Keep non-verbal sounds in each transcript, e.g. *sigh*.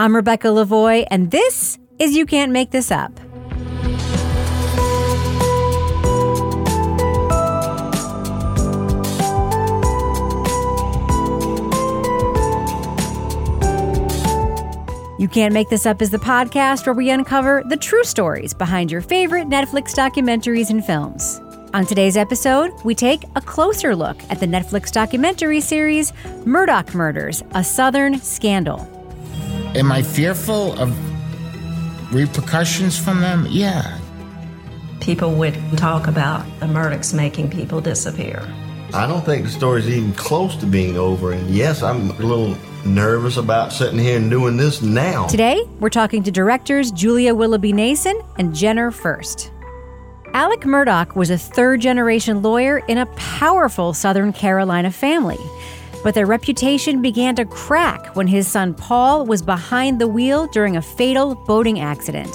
I'm Rebecca Lavoie, and this is You Can't Make This Up. You Can't Make This Up is the podcast where we uncover the true stories behind your favorite Netflix documentaries and films. On today's episode, we take a closer look at the Netflix documentary series Murdaugh Murders A Southern Scandal. Am I fearful of repercussions from them? Yeah. People would talk about the Murdaughs making people disappear. I don't think the story's even close to being over. And yes, I'm a little nervous about sitting here and doing this now. Today, we're talking to directors Julia Willoughby Nason and Jenner Furst. Alec Murdaugh was a third generation lawyer in a powerful Southern Carolina family. But their reputation began to crack when his son Paul was behind the wheel during a fatal boating accident.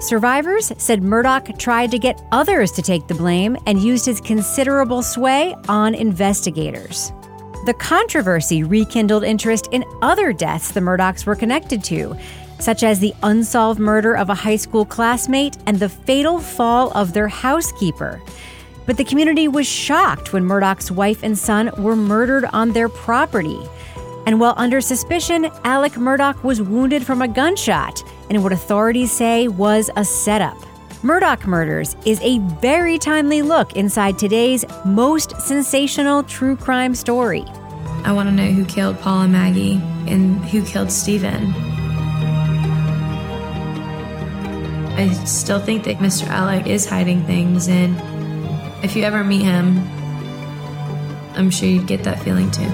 Survivors said Murdaugh tried to get others to take the blame and used his considerable sway on investigators. The controversy rekindled interest in other deaths the Murdaughs were connected to, such as the unsolved murder of a high school classmate and the fatal fall of their housekeeper. But the community was shocked when Murdaugh's wife and son were murdered on their property. And while under suspicion, Alec Murdaugh was wounded from a gunshot in what authorities say was a setup. Murdaugh Murders is a very timely look inside today's most sensational true crime story. I want to know who killed Paul and Maggie and who killed Stephen. I still think that Mr. Alec is hiding things, and if you ever meet him, I'm sure you'd get that feeling too.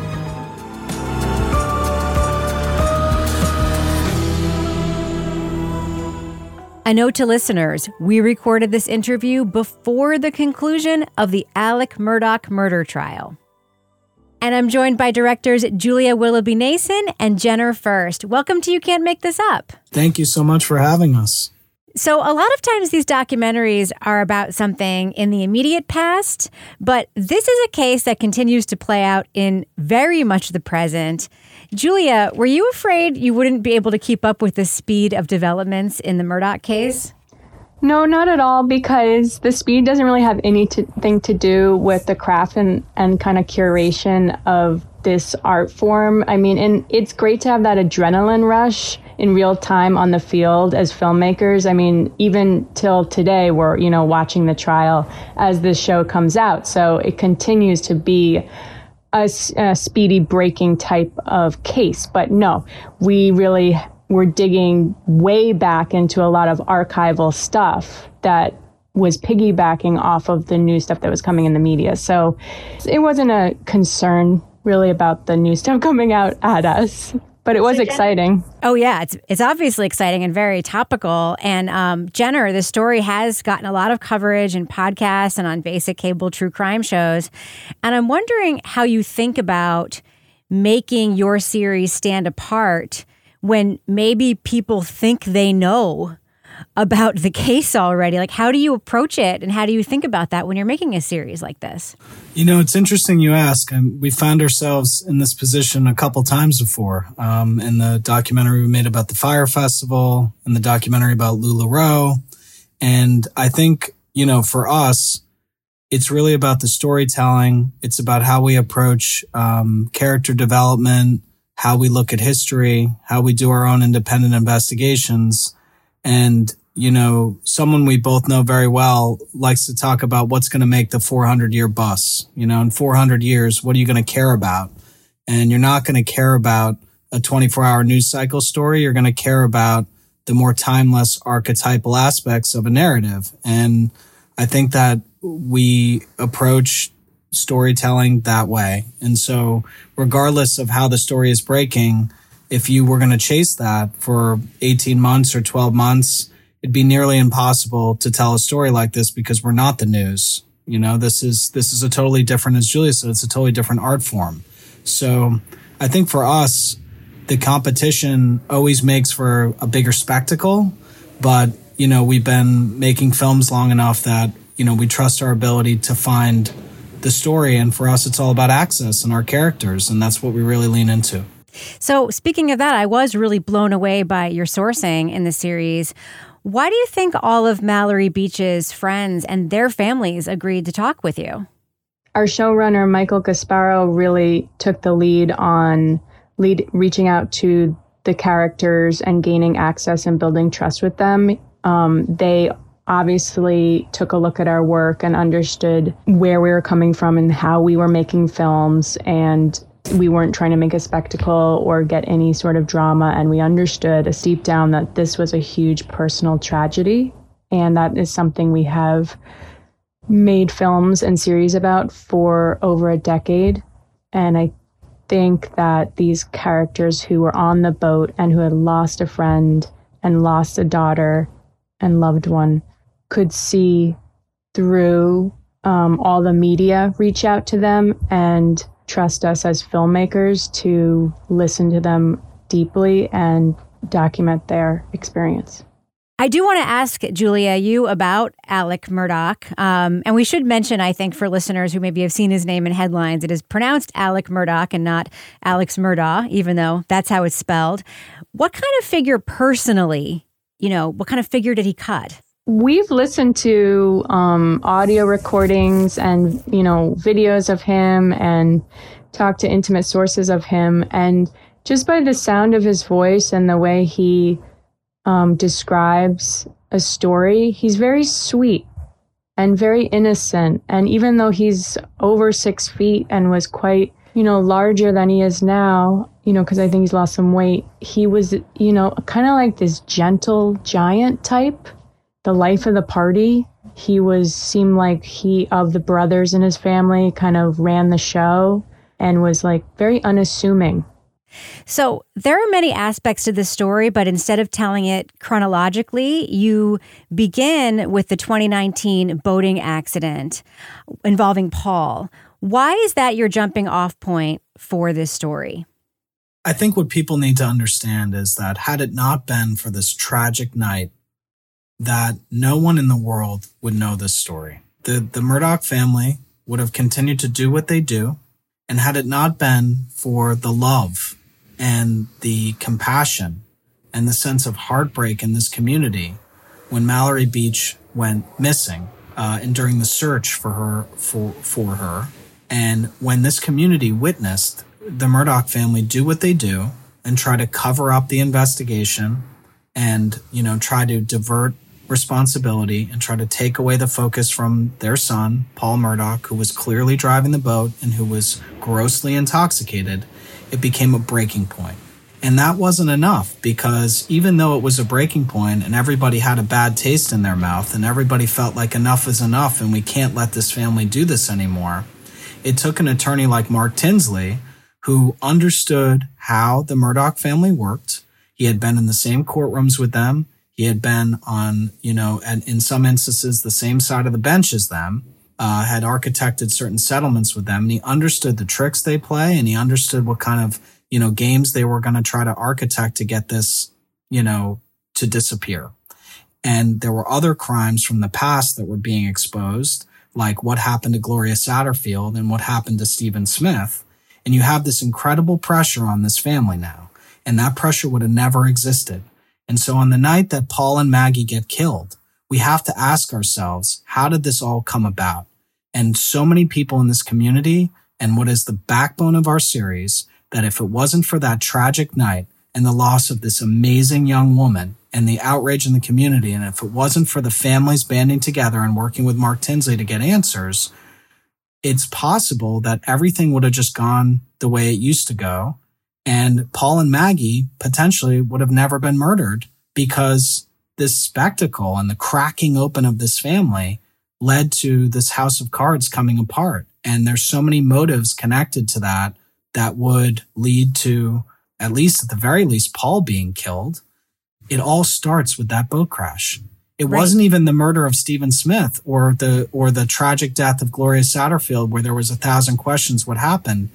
A note to listeners we recorded this interview before the conclusion of the Alec Murdaugh murder trial. And I'm joined by directors Julia Willoughby Nason and Jenner Furst. Welcome to You Can't Make This Up. Thank you so much for having us. So, a lot of times these documentaries are about something in the immediate past, but this is a case that continues to play out in very much the present. Julia, were you afraid you wouldn't be able to keep up with the speed of developments in the Murdaugh case? No, not at all, because the speed doesn't really have anything to do with the craft and, and kind of curation of this art form. I mean, and it's great to have that adrenaline rush in real time on the field as filmmakers. I mean, even till today, we're, you know, watching the trial as this show comes out. So it continues to be a, a speedy breaking type of case. But no, we really were digging way back into a lot of archival stuff that was piggybacking off of the new stuff that was coming in the media. So it wasn't a concern really about the new stuff *laughs* coming out at us but it was exciting. Oh yeah, it's it's obviously exciting and very topical. And um, Jenner, the story has gotten a lot of coverage in podcasts and on basic cable true crime shows. And I'm wondering how you think about making your series stand apart when maybe people think they know about the case already. Like, how do you approach it and how do you think about that when you're making a series like this? You know, it's interesting you ask. We found ourselves in this position a couple times before um, in the documentary we made about the Fire Festival and the documentary about LuLaRoe. And I think, you know, for us, it's really about the storytelling. It's about how we approach um, character development, how we look at history, how we do our own independent investigations. And, you know, someone we both know very well likes to talk about what's going to make the 400 year bus. You know, in 400 years, what are you going to care about? And you're not going to care about a 24 hour news cycle story. You're going to care about the more timeless archetypal aspects of a narrative. And I think that we approach storytelling that way. And so, regardless of how the story is breaking, if you were going to chase that for 18 months or 12 months, it'd be nearly impossible to tell a story like this because we're not the news. You know, this is, this is a totally different, as Julia said, it's a totally different art form. So I think for us, the competition always makes for a bigger spectacle, but you know, we've been making films long enough that, you know, we trust our ability to find the story. And for us, it's all about access and our characters. And that's what we really lean into. So, speaking of that, I was really blown away by your sourcing in the series. Why do you think all of Mallory Beach's friends and their families agreed to talk with you? Our showrunner, Michael Gasparo, really took the lead on lead reaching out to the characters and gaining access and building trust with them. Um, they obviously took a look at our work and understood where we were coming from and how we were making films and we weren't trying to make a spectacle or get any sort of drama and we understood deep down that this was a huge personal tragedy and that is something we have made films and series about for over a decade. And i think that these characters who were on the boat and who had lost a friend and lost a daughter and loved one could see through um, all the media reach out to them and trust us as filmmakers to listen to them deeply and document their experience. I do want to ask Julia you about Alec Murdaugh, um, and we should mention, I think, for listeners who maybe have seen his name in headlines, it is pronounced Alec Murdaugh and not Alex Murdaugh, even though that's how it's spelled. What kind of figure, personally, you know, what kind of figure did he cut? We've listened to um, audio recordings and, you know, videos of him and talked to intimate sources of him. And just by the sound of his voice and the way he um, describes a story, he's very sweet and very innocent. And even though he's over six feet and was quite, you know, larger than he is now, you know, because I think he's lost some weight, he was, you know, kind of like this gentle giant type the life of the party. He was seemed like he of the brothers in his family kind of ran the show and was like very unassuming. So there are many aspects to this story, but instead of telling it chronologically, you begin with the 2019 boating accident involving Paul. Why is that your jumping off point for this story? I think what people need to understand is that had it not been for this tragic night that no one in the world would know this story. The, the Murdaugh family would have continued to do what they do. And had it not been for the love and the compassion and the sense of heartbreak in this community when Mallory Beach went missing, uh, and during the search for her, for, for her, and when this community witnessed the Murdaugh family do what they do and try to cover up the investigation and, you know, try to divert responsibility and try to take away the focus from their son, Paul Murdaugh, who was clearly driving the boat and who was grossly intoxicated, it became a breaking point. And that wasn't enough because even though it was a breaking point and everybody had a bad taste in their mouth and everybody felt like enough is enough and we can't let this family do this anymore, it took an attorney like Mark Tinsley who understood how the Murdaugh family worked. He had been in the same courtrooms with them. He had been on, you know, and in some instances, the same side of the bench as them, uh, had architected certain settlements with them, and he understood the tricks they play, and he understood what kind of, you know, games they were going to try to architect to get this, you know, to disappear. And there were other crimes from the past that were being exposed, like what happened to Gloria Satterfield and what happened to Stephen Smith. And you have this incredible pressure on this family now. And that pressure would have never existed and so on the night that Paul and Maggie get killed, we have to ask ourselves, how did this all come about? And so many people in this community and what is the backbone of our series, that if it wasn't for that tragic night and the loss of this amazing young woman and the outrage in the community, and if it wasn't for the families banding together and working with Mark Tinsley to get answers, it's possible that everything would have just gone the way it used to go. And Paul and Maggie potentially would have never been murdered because this spectacle and the cracking open of this family led to this house of cards coming apart. And there's so many motives connected to that that would lead to, at least at the very least, Paul being killed. It all starts with that boat crash. It right. wasn't even the murder of Stephen Smith or the or the tragic death of Gloria Satterfield where there was a thousand questions what happened.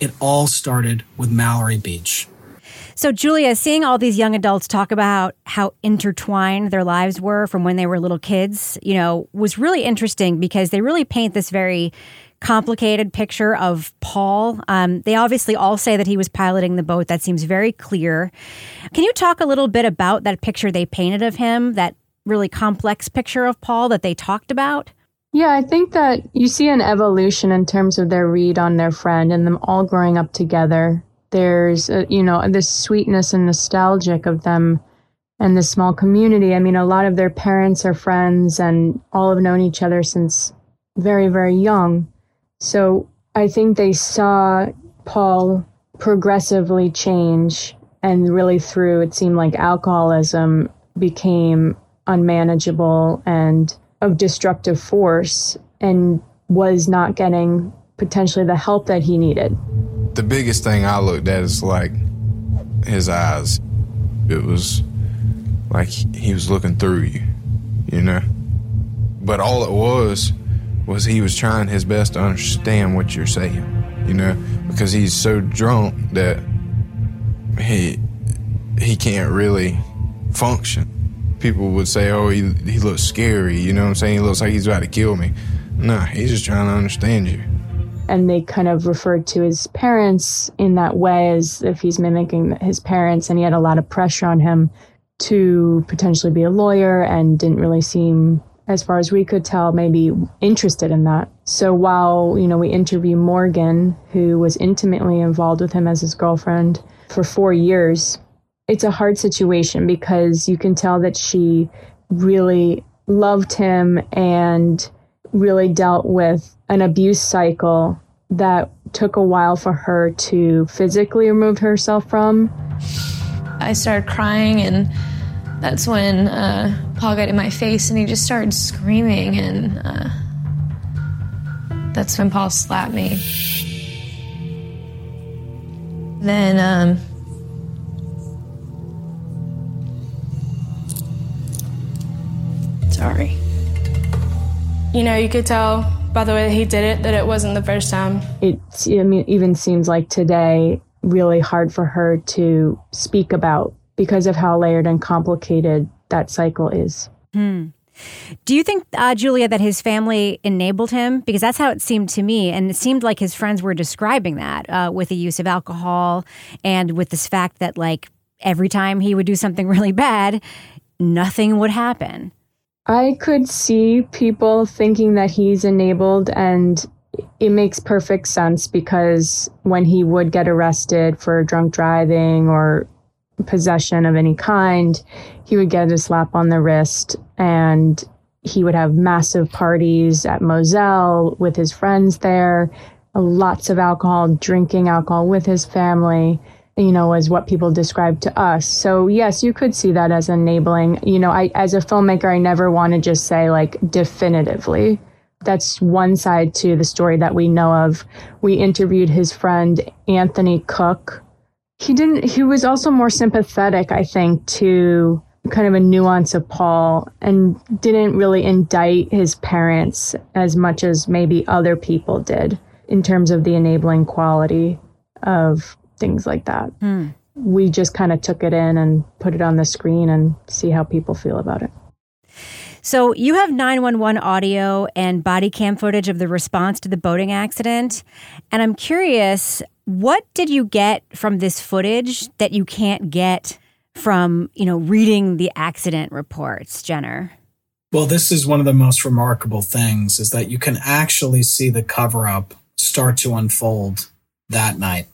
It all started with Mallory Beach. So, Julia, seeing all these young adults talk about how intertwined their lives were from when they were little kids, you know, was really interesting because they really paint this very complicated picture of Paul. Um, they obviously all say that he was piloting the boat. That seems very clear. Can you talk a little bit about that picture they painted of him, that really complex picture of Paul that they talked about? Yeah, I think that you see an evolution in terms of their read on their friend and them all growing up together. There's a, you know this sweetness and nostalgic of them and the small community. I mean a lot of their parents are friends and all have known each other since very very young. So i think they saw paul progressively change and really through it seemed like alcoholism became unmanageable and of destructive force and was not getting potentially the help that he needed the biggest thing I looked at is like his eyes. It was like he was looking through you, you know? But all it was was he was trying his best to understand what you're saying, you know, because he's so drunk that he he can't really function. People would say, "Oh, he he looks scary," you know what I'm saying? He looks like he's about to kill me. Nah, he's just trying to understand you and they kind of referred to his parents in that way as if he's mimicking his parents and he had a lot of pressure on him to potentially be a lawyer and didn't really seem as far as we could tell maybe interested in that so while you know we interview morgan who was intimately involved with him as his girlfriend for four years it's a hard situation because you can tell that she really loved him and really dealt with an abuse cycle that took a while for her to physically remove herself from. I started crying, and that's when uh, Paul got in my face and he just started screaming, and uh, that's when Paul slapped me. Then, um, sorry. You know, you could tell by the way he did it that it wasn't the first time. It I mean, even seems like today really hard for her to speak about because of how layered and complicated that cycle is. Hmm. Do you think, uh, Julia, that his family enabled him? Because that's how it seemed to me. And it seemed like his friends were describing that uh, with the use of alcohol and with this fact that, like, every time he would do something *laughs* really bad, nothing would happen. I could see people thinking that he's enabled, and it makes perfect sense because when he would get arrested for drunk driving or possession of any kind, he would get a slap on the wrist and he would have massive parties at Moselle with his friends there, lots of alcohol, drinking alcohol with his family you know, as what people describe to us. So yes, you could see that as enabling. You know, I as a filmmaker, I never want to just say like definitively. That's one side to the story that we know of. We interviewed his friend Anthony Cook. He didn't he was also more sympathetic, I think, to kind of a nuance of Paul and didn't really indict his parents as much as maybe other people did in terms of the enabling quality of things like that. Hmm. We just kind of took it in and put it on the screen and see how people feel about it. So, you have 911 audio and body cam footage of the response to the boating accident. And I'm curious, what did you get from this footage that you can't get from, you know, reading the accident reports, Jenner? Well, this is one of the most remarkable things is that you can actually see the cover up start to unfold that night.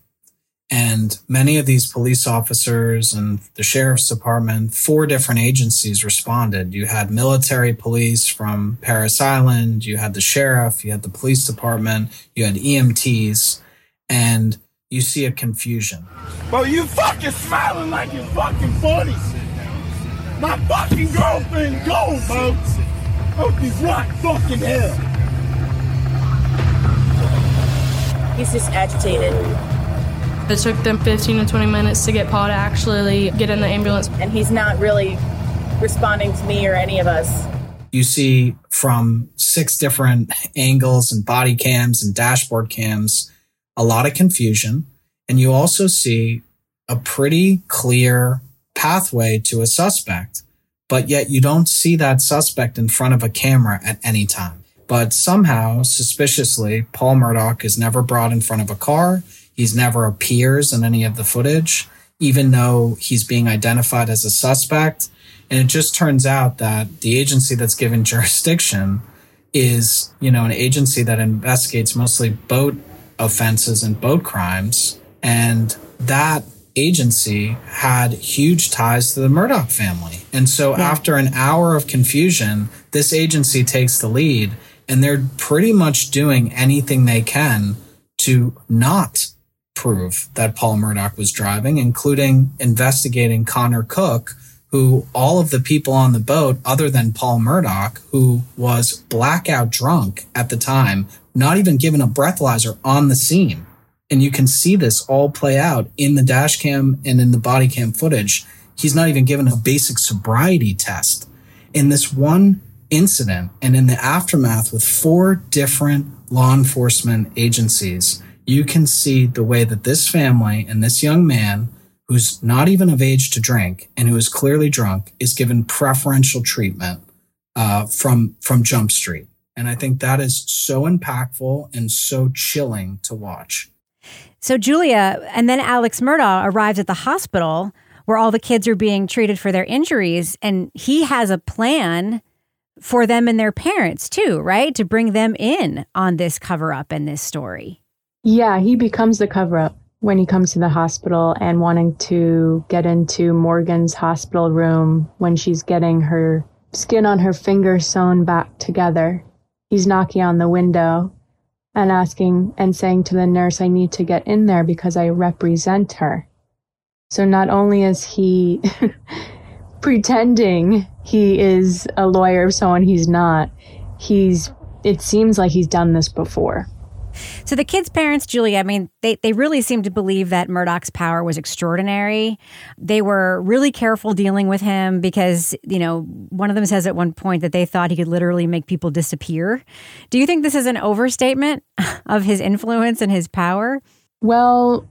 And many of these police officers and the sheriff's department, four different agencies responded. You had military police from Parris Island, you had the sheriff, you had the police department, you had EMTs, and you see a confusion. Bro, you fucking smiling like it's fucking funny. My fucking girlfriend gone, bro. Hope you rock fucking hell. He's just agitated. It took them 15 to 20 minutes to get Paul to actually get in the ambulance. And he's not really responding to me or any of us. You see from six different angles and body cams and dashboard cams a lot of confusion. And you also see a pretty clear pathway to a suspect, but yet you don't see that suspect in front of a camera at any time. But somehow, suspiciously, Paul Murdaugh is never brought in front of a car. He's never appears in any of the footage, even though he's being identified as a suspect. And it just turns out that the agency that's given *laughs* jurisdiction is, you know, an agency that investigates mostly boat offenses and boat crimes. And that agency had huge ties to the Murdaugh family. And so yeah. after an hour of confusion, this agency takes the lead and they're pretty much doing anything they can to not prove that Paul Murdaugh was driving, including investigating Connor Cook, who all of the people on the boat, other than Paul Murdaugh, who was blackout drunk at the time, not even given a breathalyzer on the scene. And you can see this all play out in the dash cam and in the body cam footage. He's not even given a basic sobriety test. In this one incident and in the aftermath with four different law enforcement agencies, you can see the way that this family and this young man who's not even of age to drink and who is clearly drunk is given preferential treatment uh, from from Jump Street. And I think that is so impactful and so chilling to watch. So Julia and then Alex Murdaugh arrives at the hospital where all the kids are being treated for their injuries and he has a plan for them and their parents too, right? To bring them in on this cover up and this story. Yeah, he becomes the cover up when he comes to the hospital and wanting to get into Morgan's hospital room when she's getting her skin on her finger sewn back together. He's knocking on the window and asking and saying to the nurse, I need to get in there because I represent her. So not only is he *laughs* pretending he is a lawyer of someone he's not. He's it seems like he's done this before. So the kids' parents, Julia, I mean, they, they really seem to believe that Murdaugh's power was extraordinary. They were really careful dealing with him because, you know, one of them says at one point that they thought he could literally make people disappear. Do you think this is an overstatement *laughs* of his influence and his power? Well,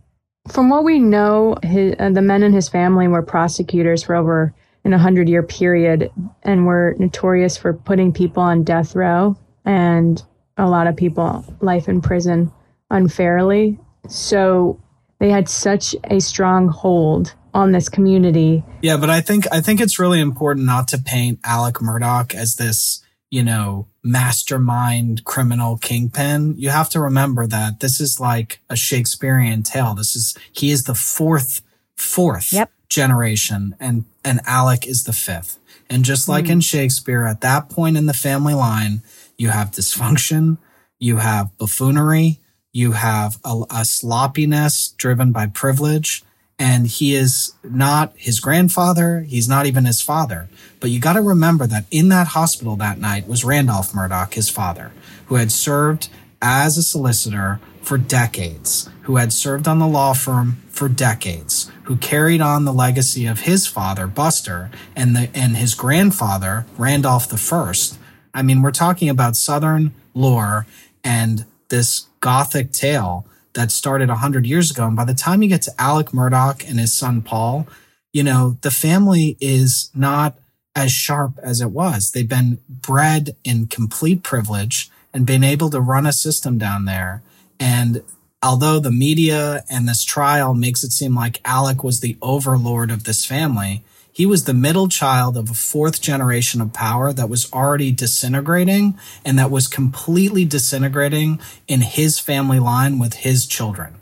from what we know, his, uh, the men in his family were prosecutors for over in a hundred year period and were notorious for putting people on death row and a lot of people life in prison unfairly. So they had such a strong hold on this community. Yeah, but I think I think it's really important not to paint Alec Murdaugh as this, you know, mastermind criminal kingpin. You have to remember that this is like a Shakespearean tale. This is he is the fourth fourth yep generation and and Alec is the fifth. And just like mm. in Shakespeare, at that point in the family line, you have dysfunction, you have buffoonery, you have a, a sloppiness driven by privilege. And he is not his grandfather. He's not even his father. But you got to remember that in that hospital that night was Randolph Murdaugh, his father, who had served as a solicitor for decades, who had served on the law firm for decades, who carried on the legacy of his father, Buster, and the and his grandfather, Randolph the First. I mean, we're talking about Southern lore and this Gothic tale that started a hundred years ago. And by the time you get to Alec Murdaugh and his son Paul, you know, the family is not as sharp as it was. They've been bred in complete privilege and been able to run a system down there. And although the media and this trial makes it seem like Alec was the overlord of this family, he was the middle child of a fourth generation of power that was already disintegrating and that was completely disintegrating in his family line with his children.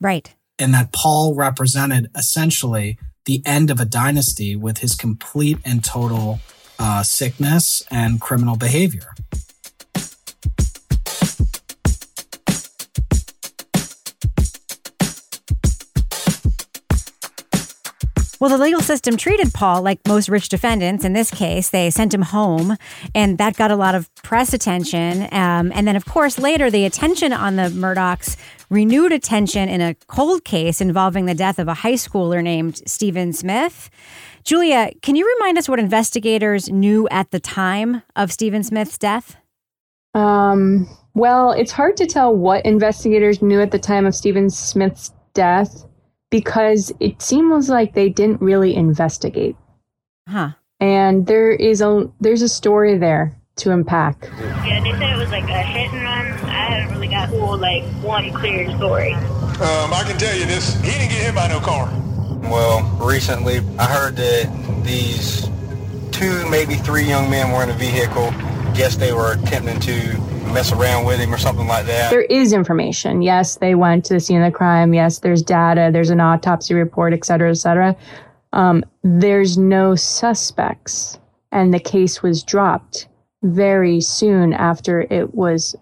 Right. and that Paul represented essentially the end of a dynasty with his complete and total uh, sickness and criminal behavior. Well, the legal system treated Paul like most rich defendants. In this case, they sent him home, and that got a lot of press attention. Um, and then, of course, later, the attention on the Murdaughs renewed attention in a cold case involving the death of a high schooler named Stephen Smith. Julia, can you remind us what investigators knew at the time of Stephen Smith's death? Um, well, it's hard to tell what investigators knew at the time of Stephen Smith's death because it seems like they didn't really investigate. Huh. And there is a there's a story there to unpack. Yeah, they said it was like a hit and run. I haven't really got full like one clear story. Um, I can tell you this: he didn't get hit by no car. Well, recently I heard that these two, maybe three young men were in a vehicle. Guess they were attempting to mess around with him or something like that. There is information. Yes, they went to the scene of the crime. Yes, there's data. There's an autopsy report, et cetera, et cetera. Um, there's no suspects, and the case was dropped very soon after it was,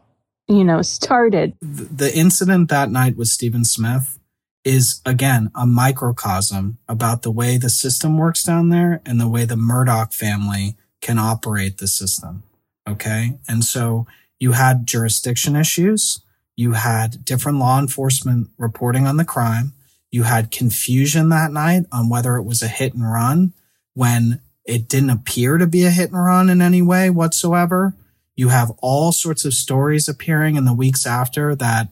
you know, started. The incident that night with Stephen Smith is again a microcosm about the way the system works down there and the way the Murdaugh family can operate the system. Okay. And so you had jurisdiction issues. You had different law enforcement reporting on the crime. You had confusion that night on whether it was a hit and run when it didn't appear to be a hit and run in any way whatsoever. You have all sorts of stories appearing in the weeks after that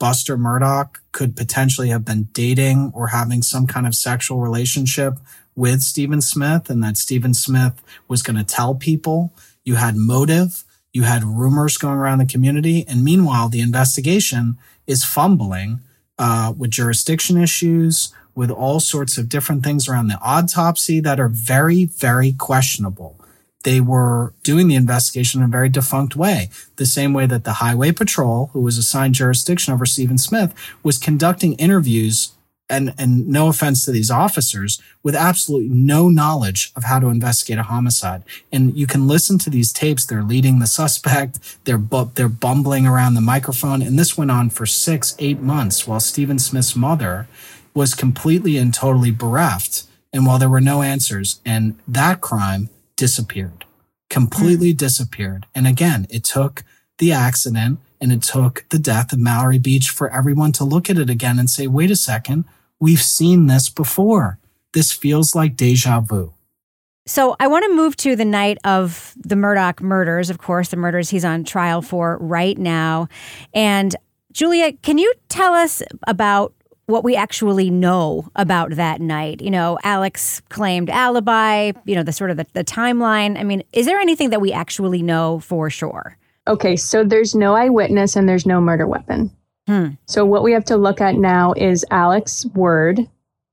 Buster Murdaugh could potentially have been dating or having some kind of sexual relationship with Stephen Smith and that Stephen Smith was going to tell people. You had motive. You had rumors going around the community. And meanwhile, the investigation is fumbling uh, with jurisdiction issues, with all sorts of different things around the autopsy that are very, very questionable. They were doing the investigation in a very defunct way, the same way that the Highway Patrol, who was assigned jurisdiction over Stephen Smith, was conducting interviews and and no offense to these officers with absolutely no knowledge of how to investigate a homicide. And you can listen to these tapes. They're leading the suspect. They're bu- they're bumbling around the microphone. And this went on for 6 8 months while Stephen Smith's mother was completely and totally bereft and while there were no answers. And that crime disappeared completely mm. disappeared. And again it took the accident and it took the death of Mallory Beach for everyone to look at it again and say, wait a second, we've seen this before. This feels like deja vu. So I want to move to the night of the Murdaugh murders, of course, the murders he's on trial for right now. And Julia, can you tell us about what we actually know about that night? You know, Alex claimed alibi, you know, the sort of the, the timeline. I mean, is there anything that we actually know for sure? Okay, so there's no eyewitness and there's no murder weapon. Hmm. So what we have to look at now is Alex's word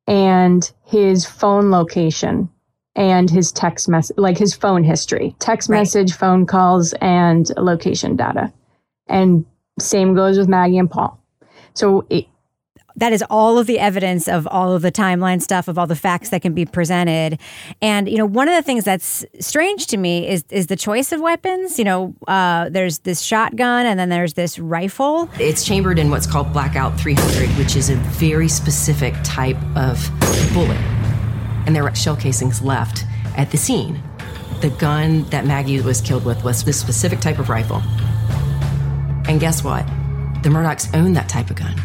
and his phone location and his text message, like his phone history, text right. message, phone calls, and location data. And same goes with Maggie and Paul. So it, that is all of the evidence of all of the timeline stuff of all the facts that can be presented. And you know one of the things that's strange to me is is the choice of weapons. You know uh, there's this shotgun and then there's this rifle. It's chambered in what's called blackout 300 which is a very specific type of bullet. And there were shell casings left at the scene. The gun that maggie was killed with was this specific type of rifle. And guess what? The murdaughs own that type of gun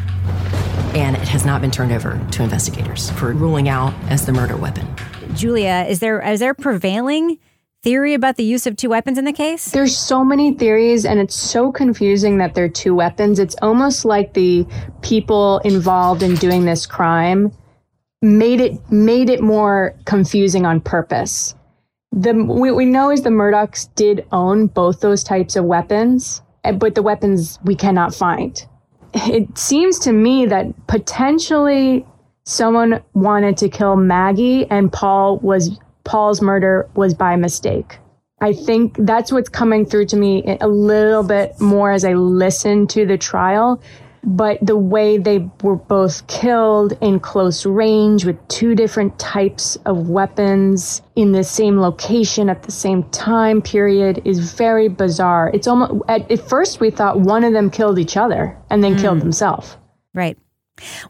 and it has not been turned over to investigators for ruling out as the murder weapon. Julia, is there is there prevailing theory about the use of two weapons in the case? There's so many theories and it's so confusing that they're two weapons. It's almost like the people involved in doing this crime made it made it more confusing on purpose. The what we know is the Murdaughs did own both those types of weapons, eh, but the weapons we cannot find it seems to me that potentially someone wanted to kill Maggie and Paul was Paul's murder was by mistake. I think that's what's coming through to me a little bit more as I listen to the trial. But the way they were both killed in close range with two different types of weapons in the same location at the same time period is very bizarre. It's almost at, at first we thought one of them killed each other and then mm. killed himself. Right.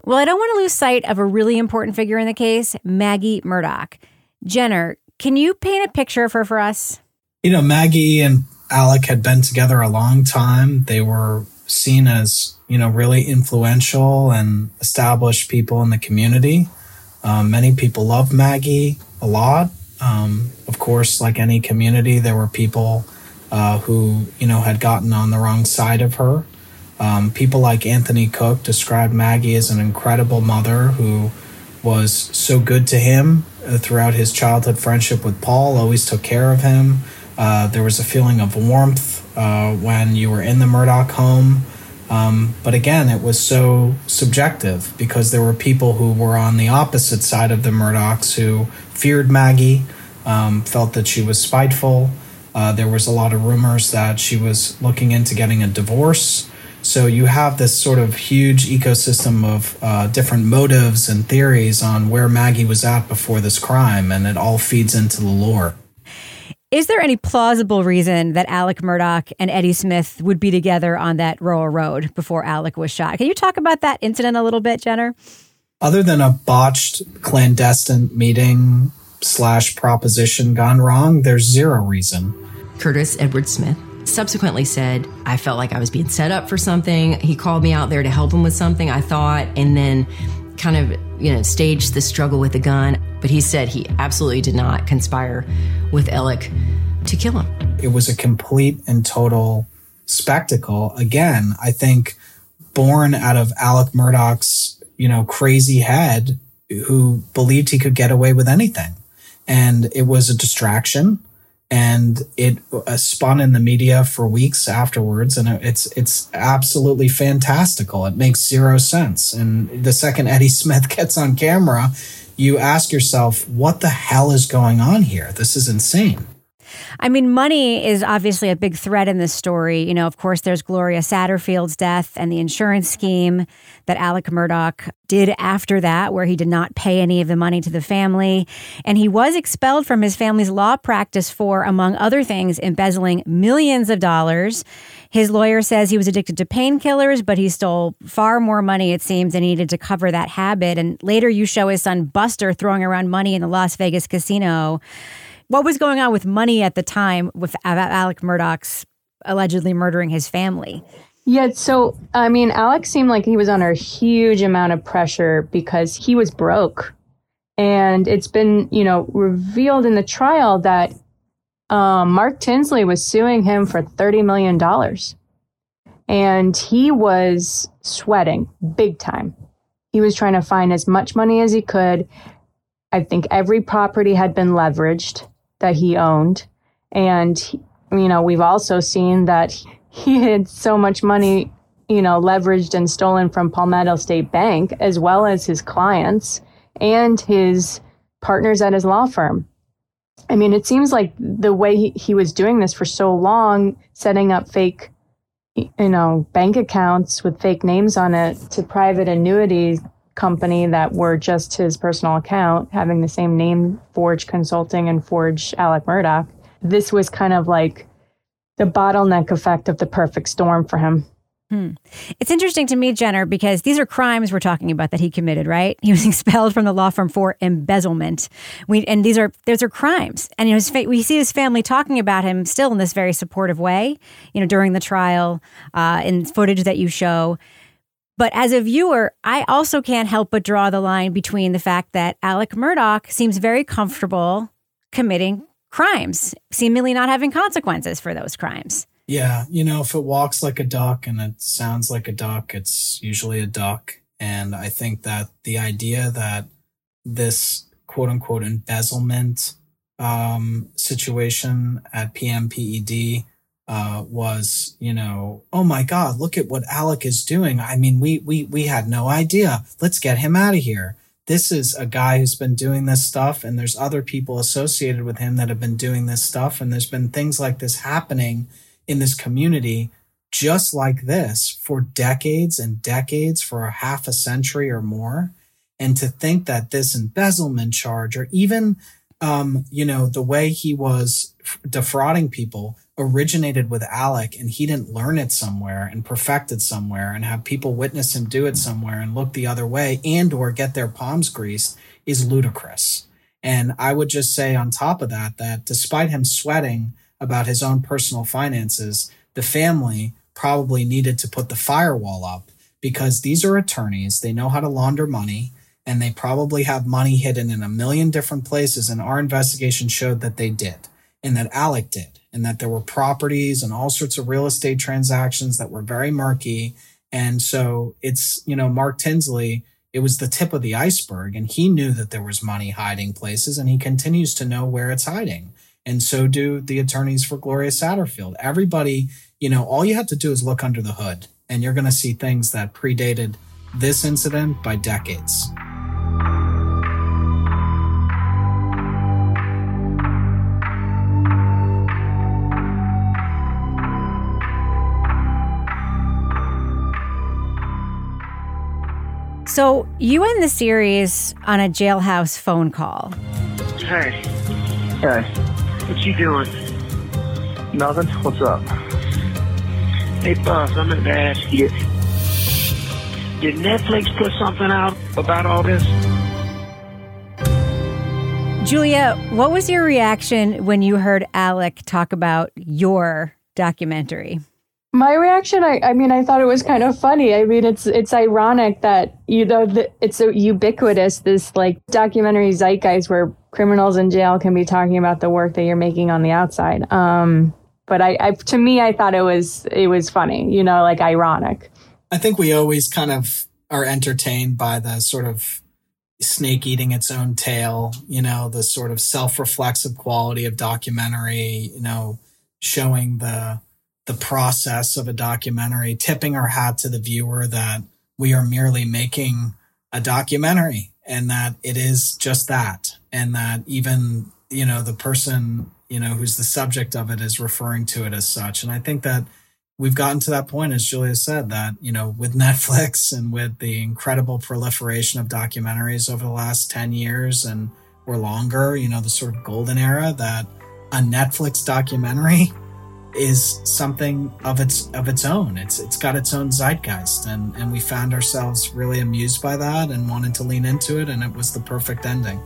Well, I don't want to lose sight of a really important figure in the case, Maggie Murdaugh. Jenner, can you paint a picture of her for us? You know, Maggie and Alec had been together a long time. They were seen as, you know, really influential and established people in the community. Um, many people loved Maggie a lot. Um, of course, like any community, there were people uh, who, you know, had gotten on the wrong side of her. Um, people like Anthony Cook described Maggie as an incredible mother who was so good to him uh, throughout his childhood friendship with Paul, always took care of him. Uh, there was a feeling of warmth uh, when you were in the Murdaugh home. Um, but again, it was so subjective because there were people who were on the opposite side of the Murdaughs who feared Maggie, um, felt that she was spiteful. Uh, there was a lot of rumors that she was looking into getting a divorce. So you have this sort of huge ecosystem of uh, different motives and theories on where Maggie was at before this crime, and it all feeds into the lore. Is there any plausible reason that Alec Murdaugh and Eddie Smith would be together on that Roa Road before Alec was shot? Can you talk about that incident a little bit, Jenner? Other than a botched clandestine meeting slash proposition gone wrong, there's zero reason. Curtis Edward Smith subsequently said, I felt like I was being set up for something. He called me out there to help him with something, I thought, and then kind of, you know, staged the struggle with the gun. But he said he absolutely did not conspire with Alec to kill him. It was a complete and total spectacle. Again, I think born out of Alec Murdaugh's, you know, crazy head who believed he could get away with anything. And it was a distraction and it uh, spun in the media for weeks afterwards and it's it's absolutely fantastical. It makes zero sense. And the second eddie *laughs* smith gets on camera you ask yourself what the hell is going on here? This is insane I mean, money is obviously a big thread in this story. You know, of course, there's Gloria Satterfield's death and the insurance scheme that Alec Murdaugh did after that, where he did not pay any of the money to the family. And he was expelled from his family's law practice for, among other things, embezzling millions of dollars. His lawyer says he was addicted to painkillers, but he stole far more money, it seems, and needed to cover that habit. And later, you show his son Buster throwing around money in the Las Vegas casino what was going on with money at the time with Alec Murdaugh's allegedly murdering his family? Yeah, so I mean, Alex seemed like he was under a huge amount of pressure because he was broke. And it's been, you know, revealed in the trial that um, Mark Tinsley was suing him for $30 million. And he was sweating big time. He was trying to find as much money as he could. I think every property had been leveraged that he owned. And, you know, we've also seen that he had so much money, you know, leveraged and stolen from Palmetto State Bank, as well as his clients and his partners at his law firm. I mean, it seems like the way he, he was doing this for so long, setting up fake, you know, bank accounts with fake names on it to private annuities company that were just his personal account, having the same name, Forge Consulting and Forge Alec Murdaugh. This was kind of like the bottleneck effect of the perfect storm for him. Hmm. It's interesting to me, Jenner, because these are crimes we're talking about that he committed, right? He was *laughs* expelled from the law firm for embezzlement. We and these are these are crimes, and you know his, we see his family talking about him still in this very supportive way. You know, during the trial, uh, in footage that you show, but as a viewer, I also can't help but draw the line between the fact that Alec Murdaugh seems very comfortable committing crimes, seemingly not having consequences for those crimes. Yeah, you know, if it walks like a duck and it sounds like a duck, it's usually a duck. And I think that the idea that this quote unquote embezzlement um, situation at PMPED uh, was, you know, oh my God, look at what Alec is doing. I mean, we we we had no idea. Let's get him out of here. This is a guy who's been doing this stuff, and there's other people associated with him that have been doing this stuff, and there's been things like this happening in this community just like this for decades and decades, for a half a century or more. And to think that this embezzlement charge or even, um, you know, the way he was defrauding people originated with Alec and he didn't learn it somewhere and perfect it somewhere and have people witness him do it somewhere and look the other way and or get their palms greased is ludicrous. And I would just say on top of that, that despite him sweating about his own personal finances, the family probably needed to put the firewall up because these are attorneys. They know how to launder money and they probably have money hidden in a million different places. And our investigation showed that they did and that Alec did and that there were properties and all sorts of real estate transactions that were very murky. And so it's, you know, Mark Tinsley, it was the tip of the iceberg and he knew that there was money hiding places and he continues to know where it's hiding. And so do the attorneys for Gloria Satterfield. Everybody, you know, all you have to do is look under the hood and you're going to see things that predated this incident by decades. So you end the series on a jailhouse phone call. Hey. Hey. What you doing? Nothing. What's up? Hey, Buzz, I'm to ask you. Did Netflix put something out about all this? Julia, what was your reaction when you heard Alec talk about your documentary? My reaction, I, I mean, I thought it was kind of funny. I mean, it's it's ironic that you know the, it's so ubiquitous this like documentary zeitgeist where criminals in jail can be talking about the work that you're making on the outside. Um, but I, I, to me, I thought it was it was funny, you know, like ironic. I think we always kind of are entertained by the sort of snake eating its own tail, you know, the sort of self reflexive quality of documentary, you know, showing the the process of a documentary, tipping our hat to the viewer that we are merely making a documentary and that it is just that. And that even, you know, the person, you know, who's the subject of it is referring to it as such. And I think that we've gotten to that point, as Julia said, that, you know, with *laughs* Netflix and with the incredible proliferation of documentaries over the last 10 years and or longer, you know, the sort of golden era that a Netflix documentary *laughs* is something of its of its own. It's it's got its own zeitgeist, and and we found ourselves really amused by that and wanted to lean into it, and it was the perfect ending.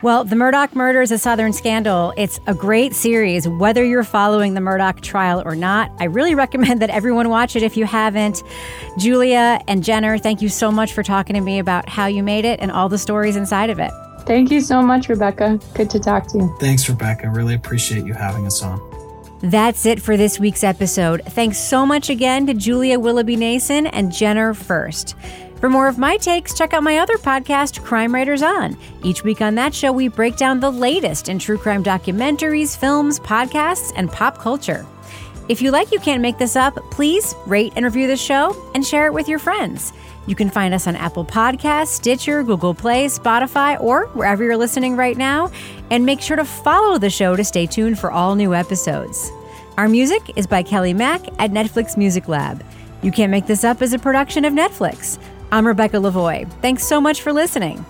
Well, The Murdaugh Murders, a Southern Scandal. It's a great series, whether you're following the Murdaugh trial or not. I really recommend that everyone watch it if you haven't. Julia and Jenner, thank you so much for talking to me about how you made it and all the stories inside of it. Thank you so much, Rebecca. Good to talk to you. Thanks, Rebecca. Really appreciate you having us on. That's it for this week's episode. Thanks so much again to Julia Willoughby Nason and Jenner Furst. For more of my takes, check out my other podcast, Crime Writers On. Each week on that show, we break down the latest in true crime documentaries, films, podcasts, and pop culture. If you like You Can't Make This Up, please rate and review the show and share it with your friends. You can find us on Apple Podcasts, Stitcher, Google Play, Spotify, or wherever you're listening right now. And make sure to follow the show to stay tuned for all new episodes. Our music is by Kelly Mack at Netflix Music Lab. You Can't Make This Up is a production of Netflix. I'm Rebecca Lavoie. Thanks so much for listening.